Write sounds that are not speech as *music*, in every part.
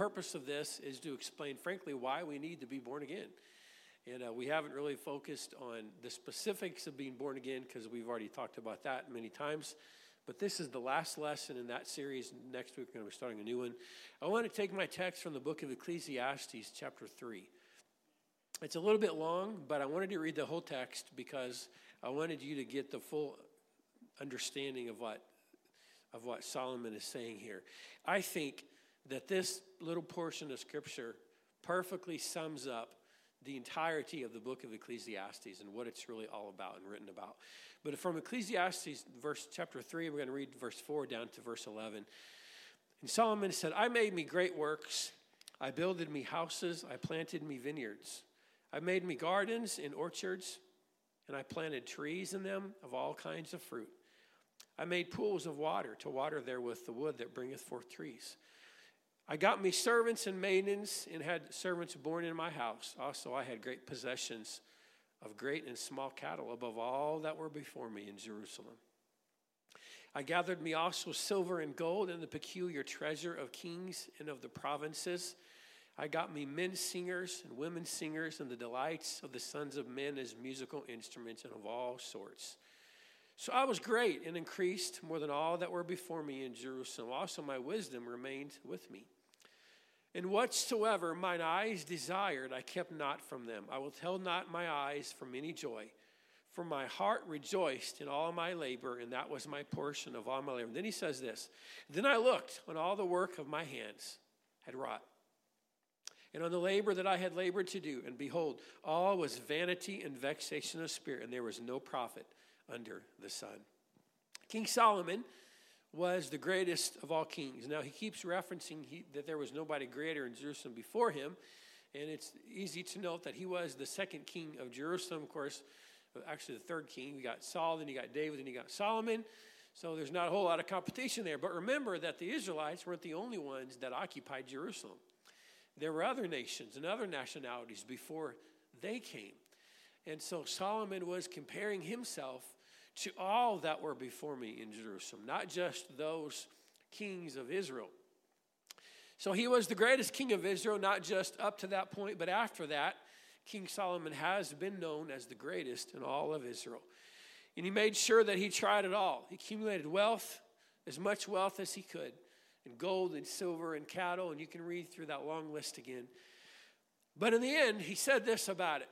purpose of this is to explain, frankly, why we need to be born again. And uh, we haven't really focused on the specifics of being born again because we've already talked about that many times. But this is the last lesson in that series. Next week, we're going to be starting a new one. I want to take my text from the book of Ecclesiastes, chapter 3. It's a little bit long, but I wanted to read the whole text because I wanted you to get the full understanding of what, of what Solomon is saying here. I think that this little portion of Scripture perfectly sums up the entirety of the book of Ecclesiastes and what it's really all about and written about. But from Ecclesiastes, verse chapter 3, we're going to read verse 4 down to verse 11. And Solomon said, I made me great works. I builded me houses. I planted me vineyards. I made me gardens and orchards, and I planted trees in them of all kinds of fruit. I made pools of water to water therewith the wood that bringeth forth trees. I got me servants and maidens, and had servants born in my house. Also, I had great possessions of great and small cattle above all that were before me in Jerusalem. I gathered me also silver and gold and the peculiar treasure of kings and of the provinces. I got me men singers and women singers and the delights of the sons of men as musical instruments and of all sorts. So I was great and increased more than all that were before me in Jerusalem. Also, my wisdom remained with me. And whatsoever mine eyes desired, I kept not from them. I will tell not my eyes from any joy. For my heart rejoiced in all my labor, and that was my portion of all my labor. And then he says this Then I looked on all the work of my hands had wrought, and on the labor that I had labored to do, and behold, all was vanity and vexation of spirit, and there was no profit under the sun. King Solomon was the greatest of all kings. Now, he keeps referencing he, that there was nobody greater in Jerusalem before him, and it's easy to note that he was the second king of Jerusalem. Of course, uh, actually, the third king. You got Saul, then you got David, then you got Solomon. So there's not a whole lot of competition there. But remember that the Israelites weren't the only ones that occupied Jerusalem. There were other nations and other nationalities before they came. And so Solomon was comparing himself to all that were before me in Jerusalem, not just those kings of Israel. So he was the greatest king of Israel, not just up to that point, but after that, King Solomon has been known as the greatest in all of Israel. And he made sure that he tried it all. He accumulated wealth, as much wealth as he could, and gold and silver and cattle, and you can read through that long list again. But in the end, he said this about it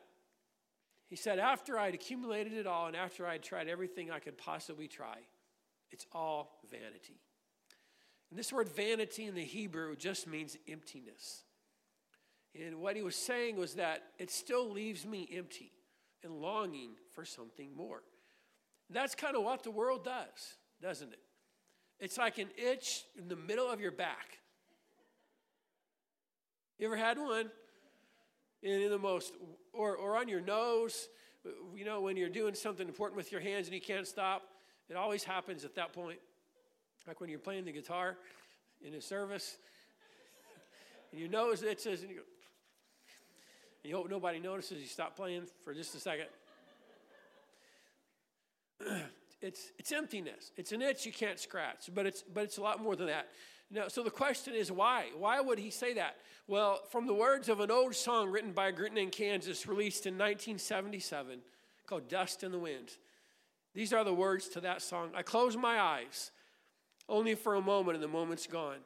he said, After I'd accumulated it all and after I'd tried everything I could possibly try, it's all vanity. And this word vanity in the Hebrew just means emptiness. And what he was saying was that it still leaves me empty and longing for something more. That's kind of what the world does, doesn't it? It's like an itch in the middle of your back. You ever had one? In, the most, or, or on your nose, you know, when you're doing something important with your hands and you can't stop. It always happens at that point. Like when you're playing the guitar in a service, *laughs* and your nose itches, and you, you hope nobody notices. You stop playing for just a second. *clears throat* it's, it's emptiness. It's an itch you can't scratch, but it's, but it's a lot more than that. Now, so the question is why? Why would he say that? Well, from the words of an old song written by a group in Kansas, released in 1977, called Dust in the Wind. These are the words to that song. I close my eyes only for a moment, and the moment's gone.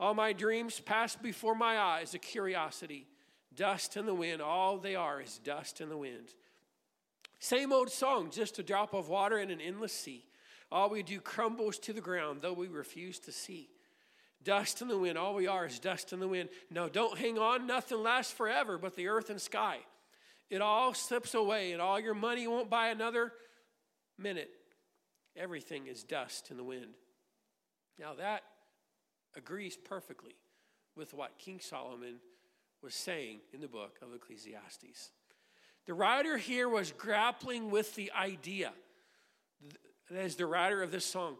All my dreams pass before my eyes, a curiosity. Dust in the wind, all they are is dust in the wind. Same old song, just a drop of water in an endless sea. All we do crumbles to the ground, though we refuse to see. Dust in the wind. All we are is dust in the wind. No, don't hang on. Nothing lasts forever but the earth and sky. It all slips away, and all your money won't buy another minute. Everything is dust in the wind. Now, that agrees perfectly with what King Solomon was saying in the book of Ecclesiastes. The writer here was grappling with the idea, as the writer of this song,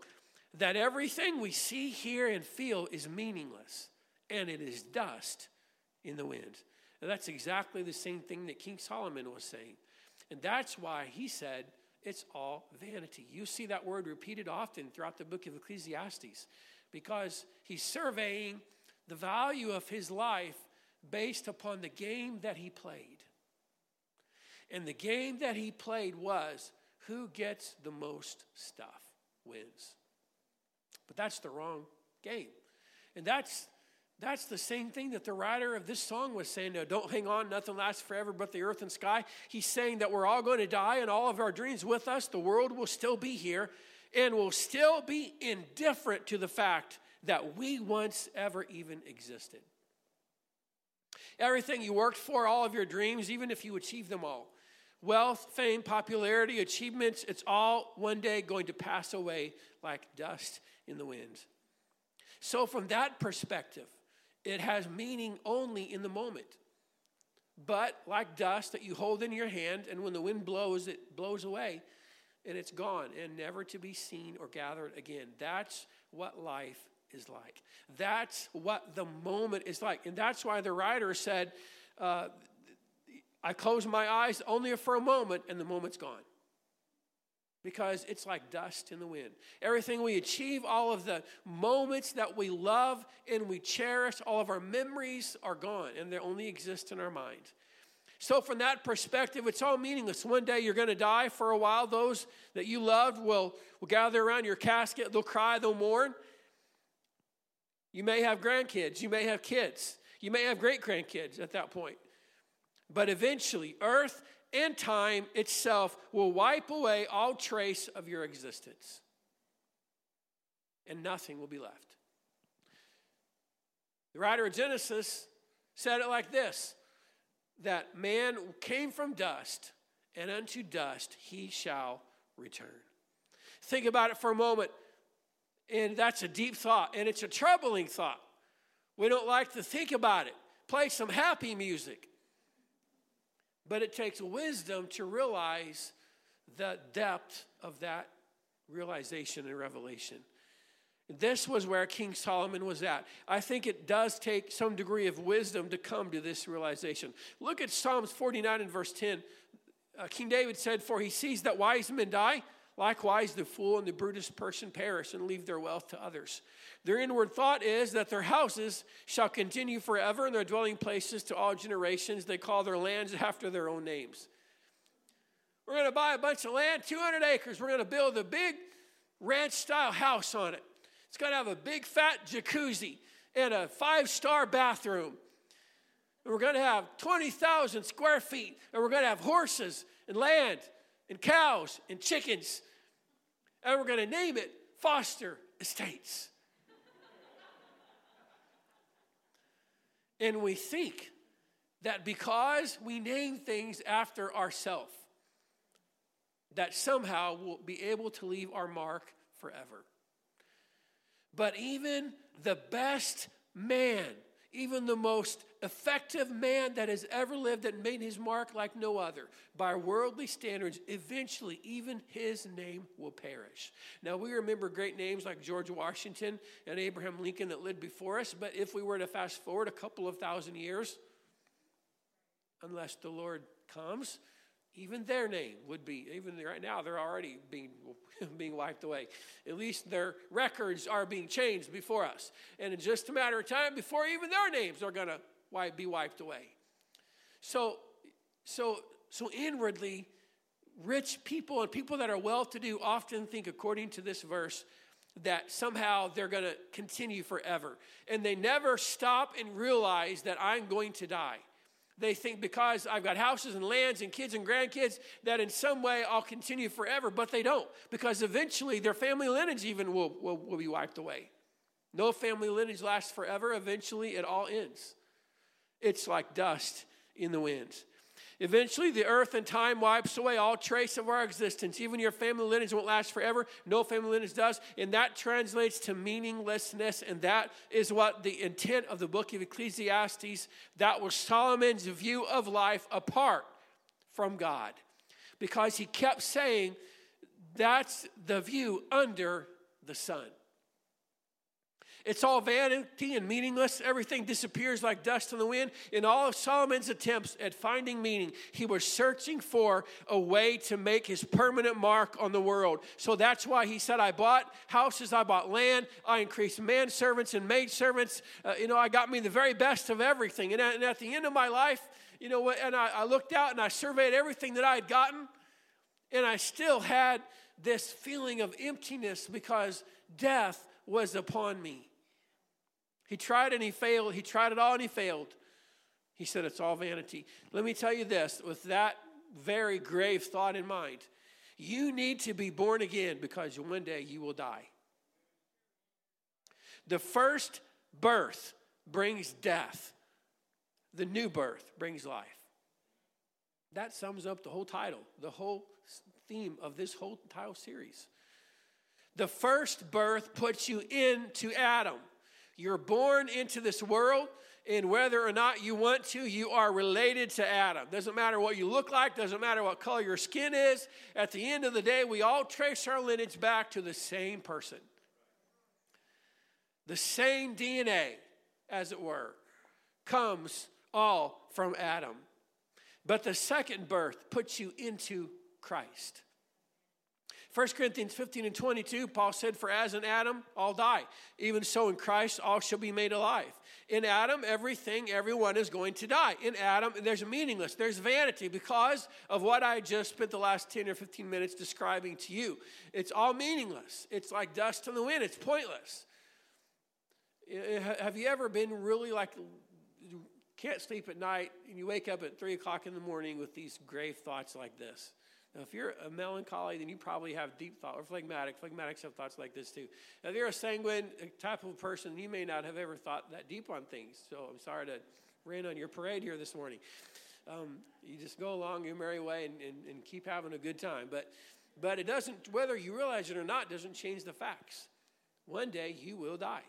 that everything we see, hear, and feel is meaningless and it is dust in the wind. And that's exactly the same thing that King Solomon was saying. And that's why he said it's all vanity. You see that word repeated often throughout the book of Ecclesiastes because he's surveying the value of his life based upon the game that he played. And the game that he played was who gets the most stuff wins. But that's the wrong game. And that's that's the same thing that the writer of this song was saying. No, don't hang on, nothing lasts forever but the earth and sky. He's saying that we're all going to die and all of our dreams with us. The world will still be here and will still be indifferent to the fact that we once ever even existed. Everything you worked for, all of your dreams, even if you achieve them all wealth, fame, popularity, achievements, it's all one day going to pass away like dust in the wind. So, from that perspective, it has meaning only in the moment. But like dust that you hold in your hand, and when the wind blows, it blows away and it's gone and never to be seen or gathered again. That's what life is like. That's what the moment is like. And that's why the writer said, uh, I close my eyes only for a moment, and the moment's gone. Because it's like dust in the wind. Everything we achieve, all of the moments that we love and we cherish, all of our memories are gone, and they only exist in our mind. So, from that perspective, it's all meaningless. One day you're going to die. For a while, those that you loved will, will gather around your casket. They'll cry, they'll mourn. You may have grandkids, you may have kids, you may have great grandkids at that point. But eventually, earth and time itself will wipe away all trace of your existence, and nothing will be left. The writer of Genesis said it like this that man came from dust, and unto dust he shall return. Think about it for a moment, and that's a deep thought, and it's a troubling thought. We don't like to think about it. Play some happy music. But it takes wisdom to realize the depth of that realization and revelation. This was where King Solomon was at. I think it does take some degree of wisdom to come to this realization. Look at Psalms 49 and verse 10. Uh, King David said, For he sees that wise men die, likewise the fool and the brutish person perish and leave their wealth to others. Their inward thought is that their houses shall continue forever and their dwelling places to all generations. They call their lands after their own names. We're going to buy a bunch of land, 200 acres. We're going to build a big ranch style house on it. It's going to have a big fat jacuzzi and a five star bathroom. And we're going to have 20,000 square feet. And we're going to have horses and land and cows and chickens. And we're going to name it Foster Estates. and we think that because we name things after ourselves, that somehow we'll be able to leave our mark forever. But even the best man, even the most effective man that has ever lived that made his mark like no other, by worldly standards, eventually even his name will perish. Now, we remember great names like George Washington and Abraham Lincoln that lived before us, but if we were to fast forward a couple of thousand years, unless the Lord comes, even their name would be, even right now, they're already being, *laughs* being wiped away. At least their records are being changed before us. And in just a matter of time, before even their names are going to be wiped away. So, so, so inwardly, rich people and people that are well to do often think, according to this verse, that somehow they're going to continue forever. And they never stop and realize that I'm going to die they think because I've got houses and lands and kids and grandkids that in some way I'll continue forever, but they don't because eventually their family lineage even will, will, will be wiped away. No family lineage lasts forever. Eventually it all ends. It's like dust in the wind. Eventually, the earth and time wipes away all trace of our existence. Even your family lineage won't last forever. No family lineage does. And that translates to meaninglessness. And that is what the intent of the book of Ecclesiastes, that was Solomon's view of life apart from God. Because he kept saying, that's the view under the sun. It's all vanity and meaningless. Everything disappears like dust in the wind. In all of Solomon's attempts at finding meaning, he was searching for a way to make his permanent mark on the world. So that's why he said, I bought houses, I bought land, I increased manservants and maidservants. Uh, you know, I got me the very best of everything. And at, and at the end of my life, you know, and I, I looked out and I surveyed everything that I had gotten, and I still had this feeling of emptiness because death was upon me. He tried and he failed. He tried it all and he failed. He said, It's all vanity. Let me tell you this with that very grave thought in mind you need to be born again because one day you will die. The first birth brings death, the new birth brings life. That sums up the whole title, the whole theme of this whole title series. The first birth puts you into Adam. You're born into this world, and whether or not you want to, you are related to Adam. Doesn't matter what you look like, doesn't matter what color your skin is. At the end of the day, we all trace our lineage back to the same person. The same DNA, as it were, comes all from Adam. But the second birth puts you into Christ. 1 Corinthians 15 and 22, Paul said, For as in Adam, all die. Even so in Christ, all shall be made alive. In Adam, everything, everyone is going to die. In Adam, there's meaningless, there's vanity because of what I just spent the last 10 or 15 minutes describing to you. It's all meaningless. It's like dust in the wind, it's pointless. Have you ever been really like, can't sleep at night and you wake up at 3 o'clock in the morning with these grave thoughts like this? Now, if you're a melancholy, then you probably have deep thought, or phlegmatic. Phlegmatics have thoughts like this too. Now, if you're a sanguine type of person, you may not have ever thought that deep on things. So I'm sorry to rain on your parade here this morning. Um, you just go along your merry way and, and, and keep having a good time. But, but it doesn't, whether you realize it or not, doesn't change the facts. One day you will die.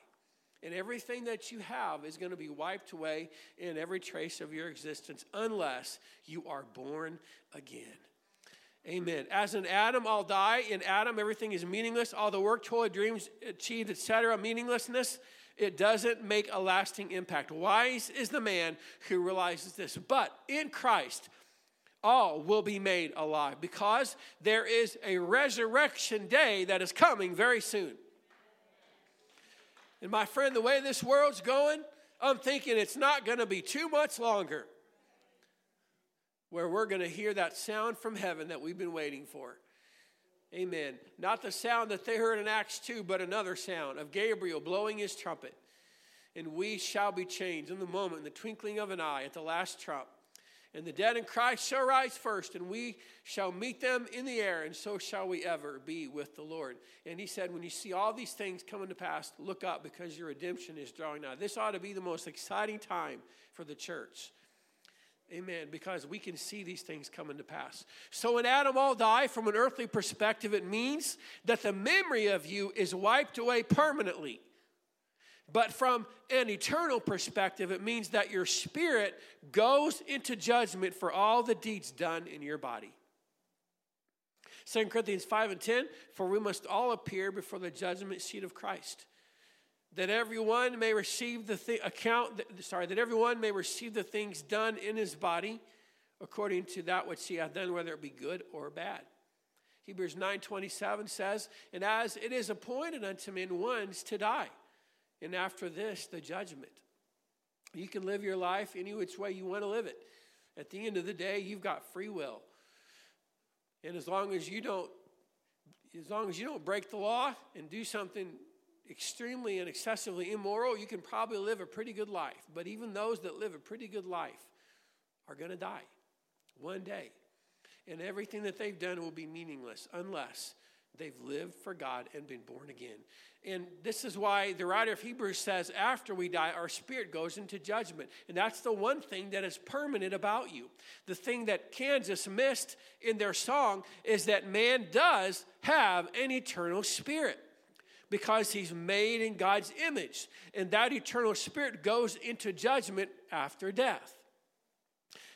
And everything that you have is going to be wiped away in every trace of your existence unless you are born again. Amen. As in Adam, I'll die. In Adam, everything is meaningless. All the work, toil, dreams achieved, etc., meaninglessness, it doesn't make a lasting impact. Wise is the man who realizes this. But in Christ, all will be made alive because there is a resurrection day that is coming very soon. And my friend, the way this world's going, I'm thinking it's not going to be too much longer where we're going to hear that sound from heaven that we've been waiting for. Amen. Not the sound that they heard in Acts 2, but another sound of Gabriel blowing his trumpet. And we shall be changed in the moment, in the twinkling of an eye, at the last trump. And the dead in Christ shall rise first, and we shall meet them in the air, and so shall we ever be with the Lord. And he said, When you see all these things coming to pass, look up because your redemption is drawing nigh. This ought to be the most exciting time for the church. Amen. Because we can see these things coming to pass. So when Adam all die, from an earthly perspective, it means that the memory of you is wiped away permanently. But from an eternal perspective, it means that your spirit goes into judgment for all the deeds done in your body. 2 Corinthians 5 and 10 For we must all appear before the judgment seat of Christ that everyone may receive the th- account sorry that everyone may receive the things done in his body according to that which he hath done whether it be good or bad. Hebrews 9.27 says and as it is appointed unto men once to die and after this the judgment. You can live your life any which way you want to live it. At the end of the day you've got free will. And as long as you don't as long as you don't break the law and do something extremely and excessively immoral, you can probably live a pretty good life. But even those that live a pretty good life are going to die one day. And everything that they've done will be meaningless unless they've lived for God and been born again. And this is why the writer of Hebrews says, after we die, our spirit goes into judgment. And that's the one thing that is permanent about you. The thing that Kansas missed in their song is that man does have an eternal spirit because he's made in God's image. And that eternal spirit goes into judgment after death.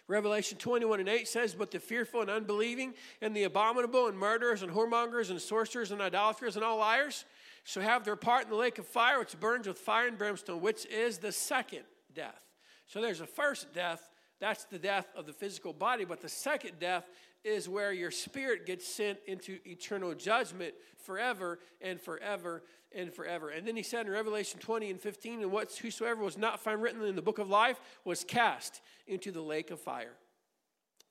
Revelation 21 and 8 says, But the fearful and unbelieving, and the abominable, and murderers, and whoremongers, and sorcerers, and idolaters, and all liars shall have their part in the lake of fire, which burns with fire and brimstone, which is the second death. So there's a first death, that's the death of the physical body, but the second death is where your spirit gets sent into eternal judgment forever and forever and forever. And then he said in Revelation 20 and 15, and whosoever was not found written in the book of life was cast into the lake of fire.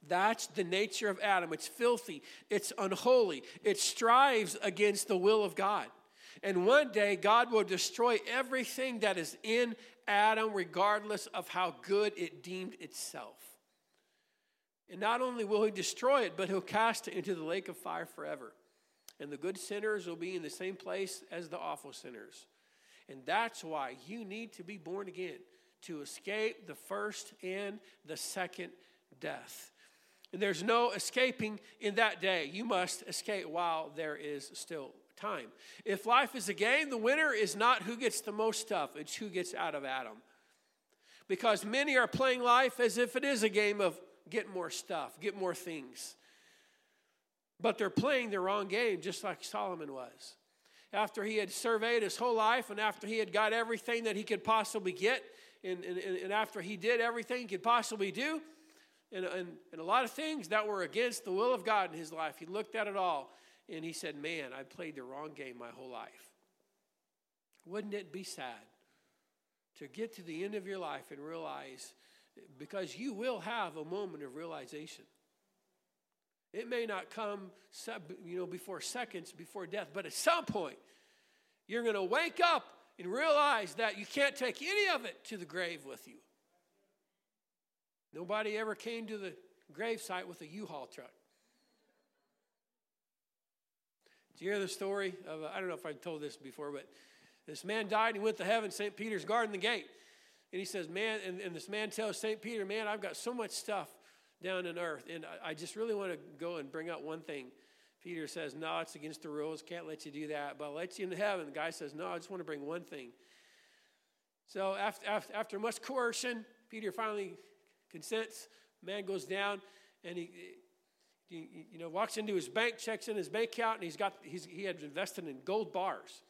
That's the nature of Adam. It's filthy, it's unholy, it strives against the will of God. And one day, God will destroy everything that is in Adam, regardless of how good it deemed itself. And not only will he destroy it, but he'll cast it into the lake of fire forever. And the good sinners will be in the same place as the awful sinners. And that's why you need to be born again to escape the first and the second death. And there's no escaping in that day. You must escape while there is still time. If life is a game, the winner is not who gets the most stuff, it's who gets out of Adam. Because many are playing life as if it is a game of get more stuff, get more things. But they're playing the wrong game, just like Solomon was. After he had surveyed his whole life and after he had got everything that he could possibly get, and, and, and after he did everything he could possibly do, and, and, and a lot of things that were against the will of God in his life, he looked at it all and he said, Man, I played the wrong game my whole life. Wouldn't it be sad to get to the end of your life and realize, because you will have a moment of realization. It may not come, you know, before seconds before death, but at some point, you're going to wake up and realize that you can't take any of it to the grave with you. Nobody ever came to the gravesite with a U-Haul truck. Do you hear the story of, I don't know if I've told this before, but this man died and he went to heaven, St. Peter's guarding the gate. And he says, Man, and, and this man tells St. Peter, Man, I've got so much stuff down in earth, and I, I just really want to go and bring out one thing. Peter says, No, it's against the rules. Can't let you do that. But I'll let you into heaven. The guy says, No, I just want to bring one thing. So after, after, after much coercion, Peter finally consents. Man goes down, and he, he, you know, walks into his bank, checks in his bank account, and he's got he's, he had invested in gold bars.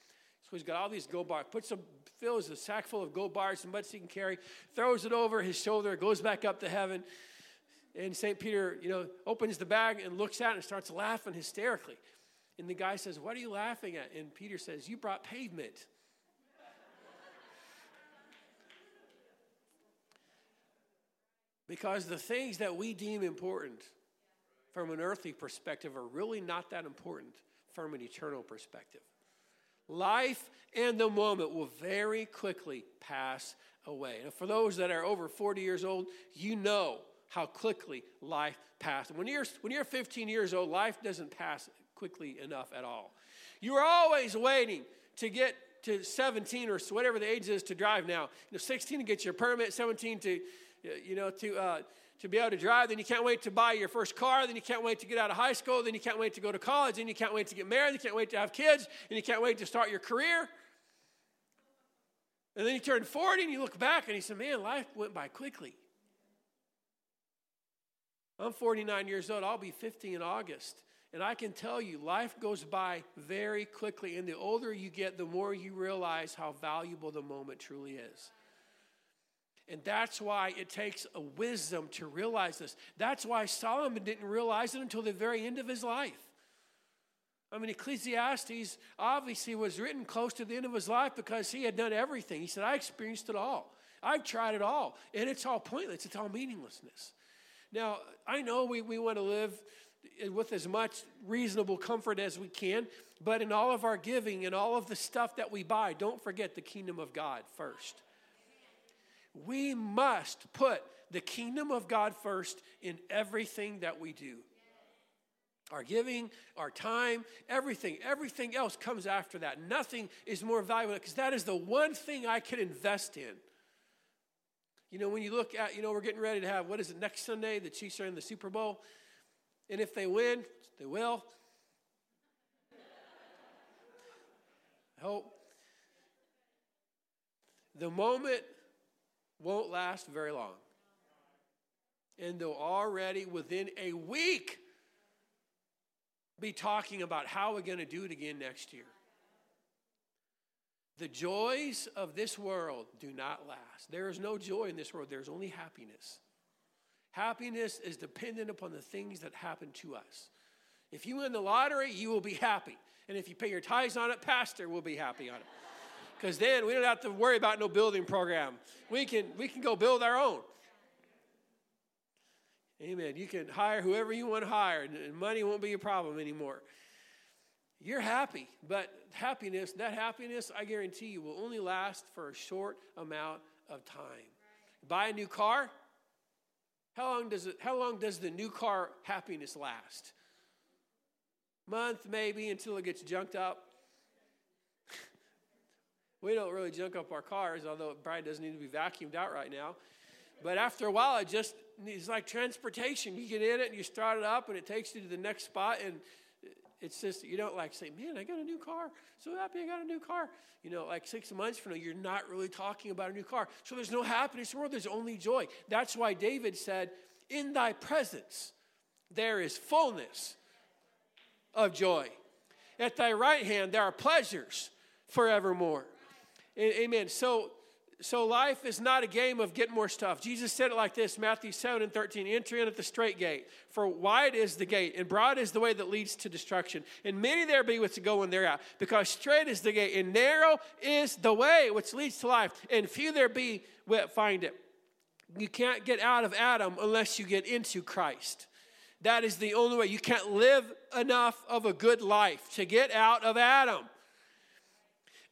So he's got all these gold bars. Puts some, fills a sack full of gold bars, as much as he can carry, throws it over his shoulder, goes back up to heaven. And St. Peter, you know, opens the bag and looks at it and starts laughing hysterically. And the guy says, What are you laughing at? And Peter says, You brought pavement. *laughs* because the things that we deem important from an earthly perspective are really not that important from an eternal perspective. Life and the moment will very quickly pass away. And for those that are over 40 years old, you know how quickly life passes. When you're, when you're 15 years old, life doesn't pass quickly enough at all. You are always waiting to get to 17 or whatever the age is to drive now. You know, 16 to get your permit, 17 to, you know, to, uh, to be able to drive, then you can't wait to buy your first car, then you can't wait to get out of high school, then you can't wait to go to college, then you can't wait to get married, you can't wait to have kids, and you can't wait to start your career. And then you turn 40 and you look back and you say, man, life went by quickly. I'm 49 years old, I'll be 50 in August. And I can tell you, life goes by very quickly. And the older you get, the more you realize how valuable the moment truly is. And that's why it takes a wisdom to realize this. That's why Solomon didn't realize it until the very end of his life. I mean, Ecclesiastes obviously was written close to the end of his life because he had done everything. He said, I experienced it all. I've tried it all. And it's all pointless, it's all meaninglessness. Now, I know we, we want to live with as much reasonable comfort as we can, but in all of our giving and all of the stuff that we buy, don't forget the kingdom of God first. We must put the kingdom of God first in everything that we do. Our giving, our time, everything, everything else comes after that. Nothing is more valuable because that is the one thing I can invest in. You know, when you look at, you know, we're getting ready to have, what is it, next Sunday? The Chiefs are in the Super Bowl. And if they win, they will. I hope. The moment won't last very long. And they'll already, within a week, be talking about how we're going to do it again next year. The joys of this world do not last. There is no joy in this world, there's only happiness. Happiness is dependent upon the things that happen to us. If you win the lottery, you will be happy. And if you pay your tithes on it, Pastor will be happy on it. Because then we don't have to worry about no building program. We can, we can go build our own. Amen. You can hire whoever you want to hire, and money won't be a problem anymore. You're happy, but happiness, that happiness, I guarantee you, will only last for a short amount of time. Buy a new car. How long does it, how long does the new car happiness last? Month maybe until it gets junked up. We don't really junk up our cars, although it probably doesn't need to be vacuumed out right now. But after a while, it just it's like transportation. You get in it and you start it up, and it takes you to the next spot, and it's just, you don't like say, man, I got a new car. So happy I got a new car. You know, like six months from now, you're not really talking about a new car. So there's no happiness in the world, there's only joy. That's why David said, In thy presence there is fullness of joy. At thy right hand there are pleasures forevermore. Amen. So so life is not a game of get more stuff. Jesus said it like this Matthew 7 and 13 Enter in at the straight gate, for wide is the gate, and broad is the way that leads to destruction. And many there be which go in thereout, because straight is the gate, and narrow is the way which leads to life, and few there be which find it. You can't get out of Adam unless you get into Christ. That is the only way. You can't live enough of a good life to get out of Adam.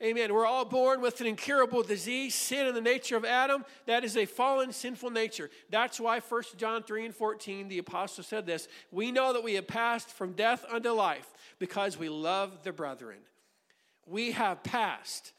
Amen. We're all born with an incurable disease, sin in the nature of Adam. That is a fallen, sinful nature. That's why 1 John 3 and 14, the apostle said this We know that we have passed from death unto life because we love the brethren. We have passed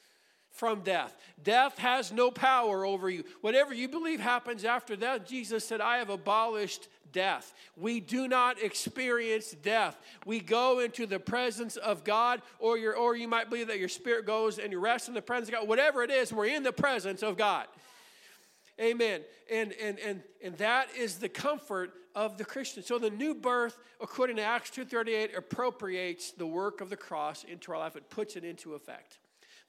from death. Death has no power over you. Whatever you believe happens after that, Jesus said, I have abolished death. We do not experience death. We go into the presence of God, or, your, or you might believe that your spirit goes and you rest in the presence of God. Whatever it is, we're in the presence of God. Amen. And, and, and, and that is the comfort of the Christian. So the new birth, according to Acts 2.38, appropriates the work of the cross into our life. It puts it into effect.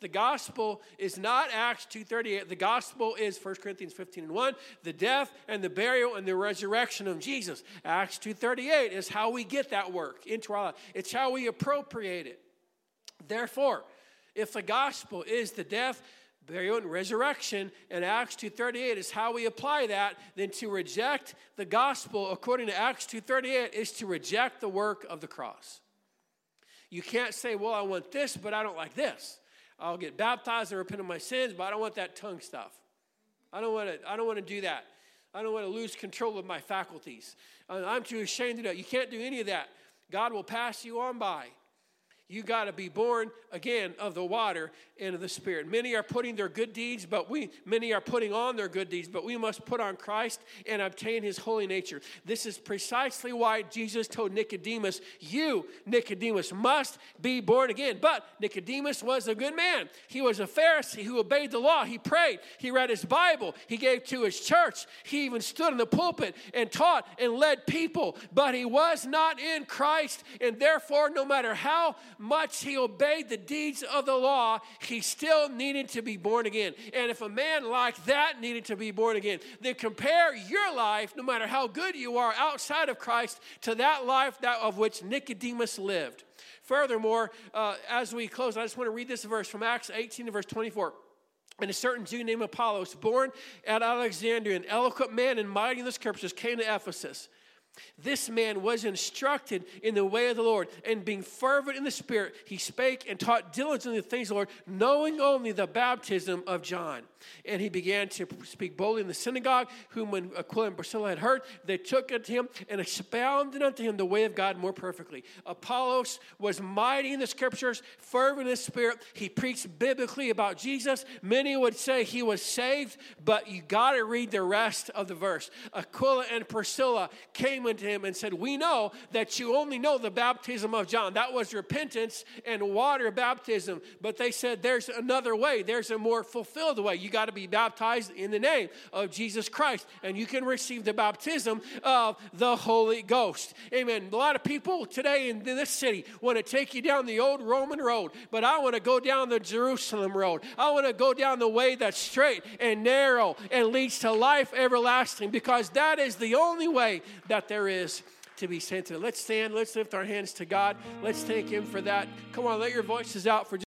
The gospel is not Acts 2.38. The gospel is 1 Corinthians 15 and 1, the death and the burial and the resurrection of Jesus. Acts 2.38 is how we get that work into our life. It's how we appropriate it. Therefore, if the gospel is the death, burial, and resurrection, and Acts 2.38 is how we apply that, then to reject the gospel, according to Acts 2.38, is to reject the work of the cross. You can't say, well, I want this, but I don't like this. I'll get baptized and repent of my sins, but I don't want that tongue stuff. I don't want to, I don't want to do that. I don't want to lose control of my faculties. I'm too ashamed to do that. You can't do any of that. God will pass you on by. You got to be born again of the water and of the Spirit. Many are putting their good deeds, but we, many are putting on their good deeds, but we must put on Christ and obtain his holy nature. This is precisely why Jesus told Nicodemus, You, Nicodemus, must be born again. But Nicodemus was a good man. He was a Pharisee who obeyed the law. He prayed, he read his Bible, he gave to his church, he even stood in the pulpit and taught and led people, but he was not in Christ, and therefore, no matter how much he obeyed the deeds of the law, he still needed to be born again. And if a man like that needed to be born again, then compare your life, no matter how good you are outside of Christ, to that life that of which Nicodemus lived. Furthermore, uh, as we close, I just want to read this verse from Acts 18 to verse 24. And a certain Jew named Apollos, born at Alexandria, an eloquent man and mighty in the scriptures, came to Ephesus. This man was instructed in the way of the Lord, and being fervent in the Spirit, he spake and taught diligently the things of the Lord, knowing only the baptism of John. And he began to speak boldly in the synagogue, whom when Aquila and Priscilla had heard, they took unto him and expounded unto him the way of God more perfectly. Apollos was mighty in the scriptures, fervent in the Spirit. He preached biblically about Jesus. Many would say he was saved, but you got to read the rest of the verse. Aquila and Priscilla came unto him and said, We know that you only know the baptism of John. That was repentance and water baptism. But they said, There's another way, there's a more fulfilled way. You got to be baptized in the name of Jesus Christ, and you can receive the baptism of the Holy Ghost. Amen. A lot of people today in this city want to take you down the old Roman road, but I want to go down the Jerusalem road. I want to go down the way that's straight and narrow and leads to life everlasting because that is the only way that there is to be sent to. Let's stand, let's lift our hands to God. Let's thank Him for that. Come on, let your voices out for